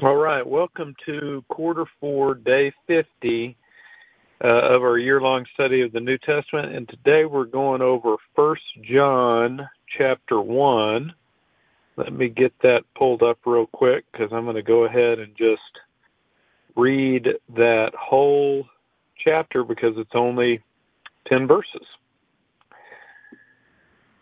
All right, welcome to quarter four, day 50 uh, of our year long study of the New Testament. And today we're going over First John chapter 1. Let me get that pulled up real quick because I'm going to go ahead and just read that whole chapter because it's only 10 verses.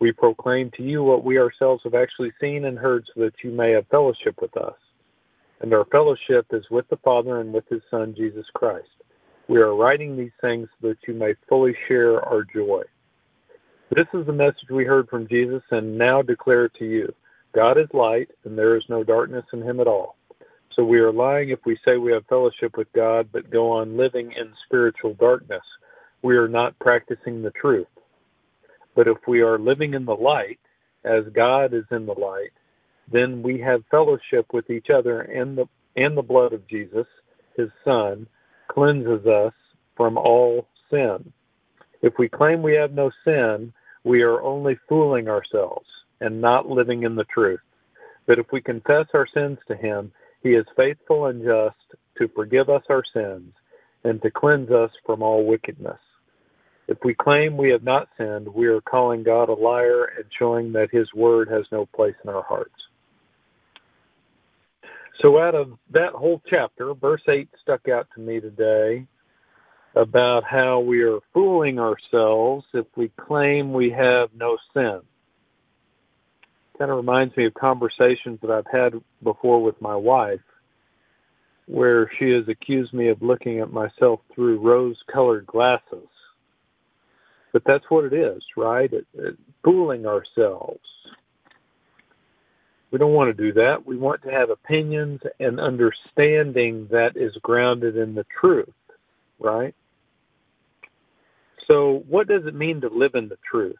We proclaim to you what we ourselves have actually seen and heard so that you may have fellowship with us. And our fellowship is with the Father and with his Son, Jesus Christ. We are writing these things so that you may fully share our joy. This is the message we heard from Jesus and now declare to you. God is light, and there is no darkness in him at all. So we are lying if we say we have fellowship with God, but go on living in spiritual darkness. We are not practicing the truth. But if we are living in the light, as God is in the light, then we have fellowship with each other, and the and the blood of Jesus, His Son, cleanses us from all sin. If we claim we have no sin, we are only fooling ourselves and not living in the truth. But if we confess our sins to Him, He is faithful and just to forgive us our sins and to cleanse us from all wickedness. If we claim we have not sinned, we are calling God a liar and showing that His word has no place in our hearts. So, out of that whole chapter, verse 8 stuck out to me today about how we are fooling ourselves if we claim we have no sin. Kind of reminds me of conversations that I've had before with my wife where she has accused me of looking at myself through rose colored glasses but that's what it is, right? It, it, fooling ourselves. We don't want to do that. We want to have opinions and understanding that is grounded in the truth, right? So, what does it mean to live in the truth?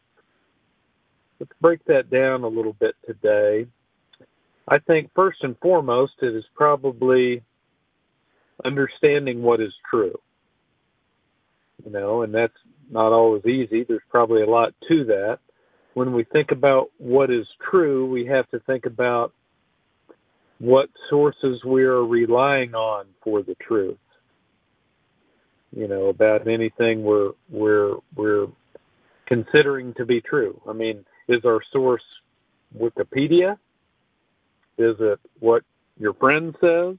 Let's break that down a little bit today. I think first and foremost, it is probably understanding what is true. You know, and that's not always easy. There's probably a lot to that. When we think about what is true, we have to think about what sources we are relying on for the truth. You know, about anything we're we're we're considering to be true. I mean, is our source Wikipedia? Is it what your friend says?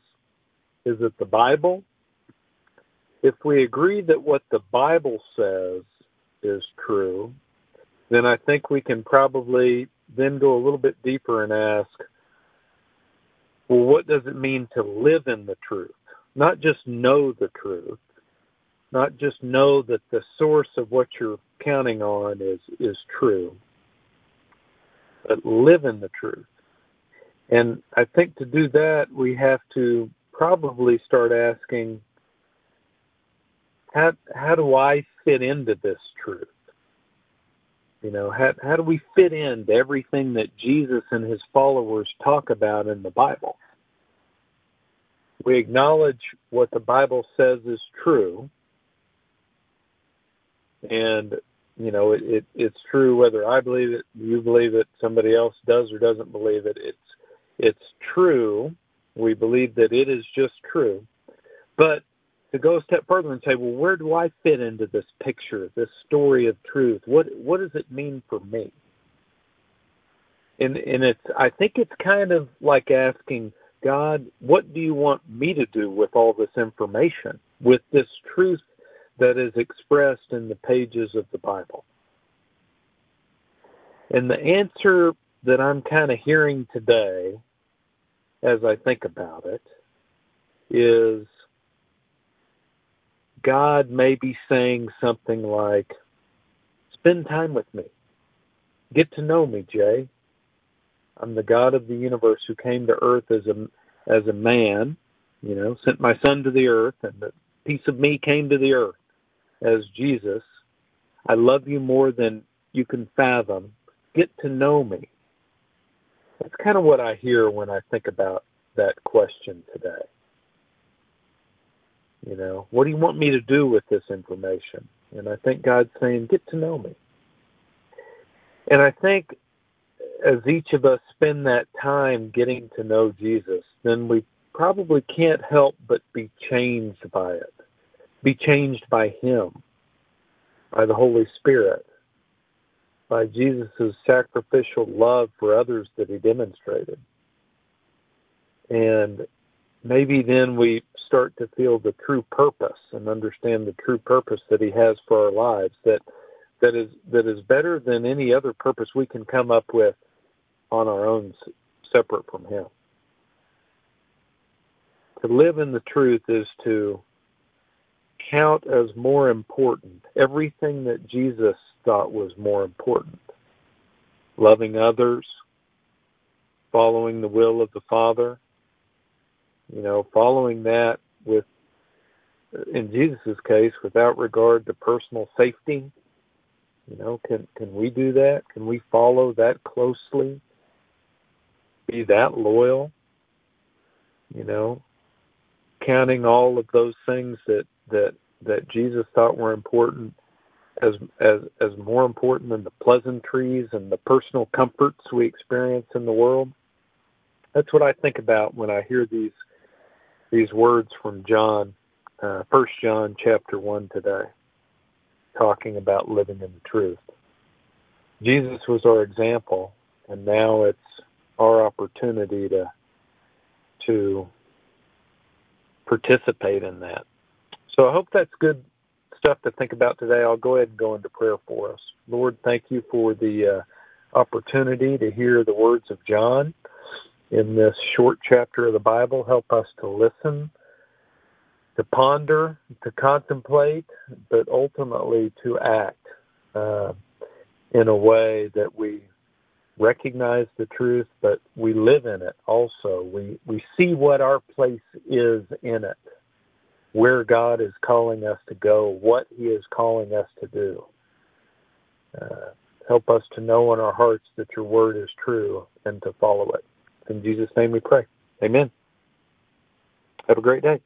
Is it the Bible? If we agree that what the Bible says is true, then I think we can probably then go a little bit deeper and ask, well, what does it mean to live in the truth? Not just know the truth, not just know that the source of what you're counting on is, is true, but live in the truth. And I think to do that, we have to probably start asking how how do I fit into this truth? You know, how how do we fit into everything that Jesus and his followers talk about in the Bible? We acknowledge what the Bible says is true, and you know it, it it's true whether I believe it, you believe it, somebody else does or doesn't believe it. It's it's true. We believe that it is just true, but to go a step further and say, well, where do I fit into this picture, this story of truth? What what does it mean for me? And and it's I think it's kind of like asking God, what do you want me to do with all this information, with this truth that is expressed in the pages of the Bible? And the answer that I'm kind of hearing today as I think about it is God may be saying something like, Spend time with me. Get to know me, Jay. I'm the God of the universe who came to earth as a as a man, you know, sent my son to the earth and the piece of me came to the earth as Jesus. I love you more than you can fathom. Get to know me. That's kind of what I hear when I think about that question today. You know, what do you want me to do with this information? And I think God's saying, get to know me. And I think as each of us spend that time getting to know Jesus, then we probably can't help but be changed by it, be changed by Him, by the Holy Spirit, by Jesus' sacrificial love for others that He demonstrated. And maybe then we start to feel the true purpose and understand the true purpose that He has for our lives that that is that is better than any other purpose we can come up with on our own separate from him. To live in the truth is to count as more important. Everything that Jesus thought was more important. Loving others, following the will of the Father, you know, following that with, in Jesus' case, without regard to personal safety. You know, can can we do that? Can we follow that closely? Be that loyal? You know, counting all of those things that that that Jesus thought were important as as as more important than the pleasantries and the personal comforts we experience in the world. That's what I think about when I hear these these words from John, uh, First John chapter one today, talking about living in the truth. Jesus was our example, and now it's our opportunity to to participate in that. So I hope that's good stuff to think about today. I'll go ahead and go into prayer for us. Lord, thank you for the uh, opportunity to hear the words of John in this short chapter of the Bible. Help us to listen, to ponder, to contemplate, but ultimately to act uh, in a way that we recognize the truth, but we live in it also. We, we see what our place is in it, where God is calling us to go, what He is calling us to do. Uh, help us to know in our hearts that your word is true and to follow it. In Jesus' name we pray. Amen. Have a great day.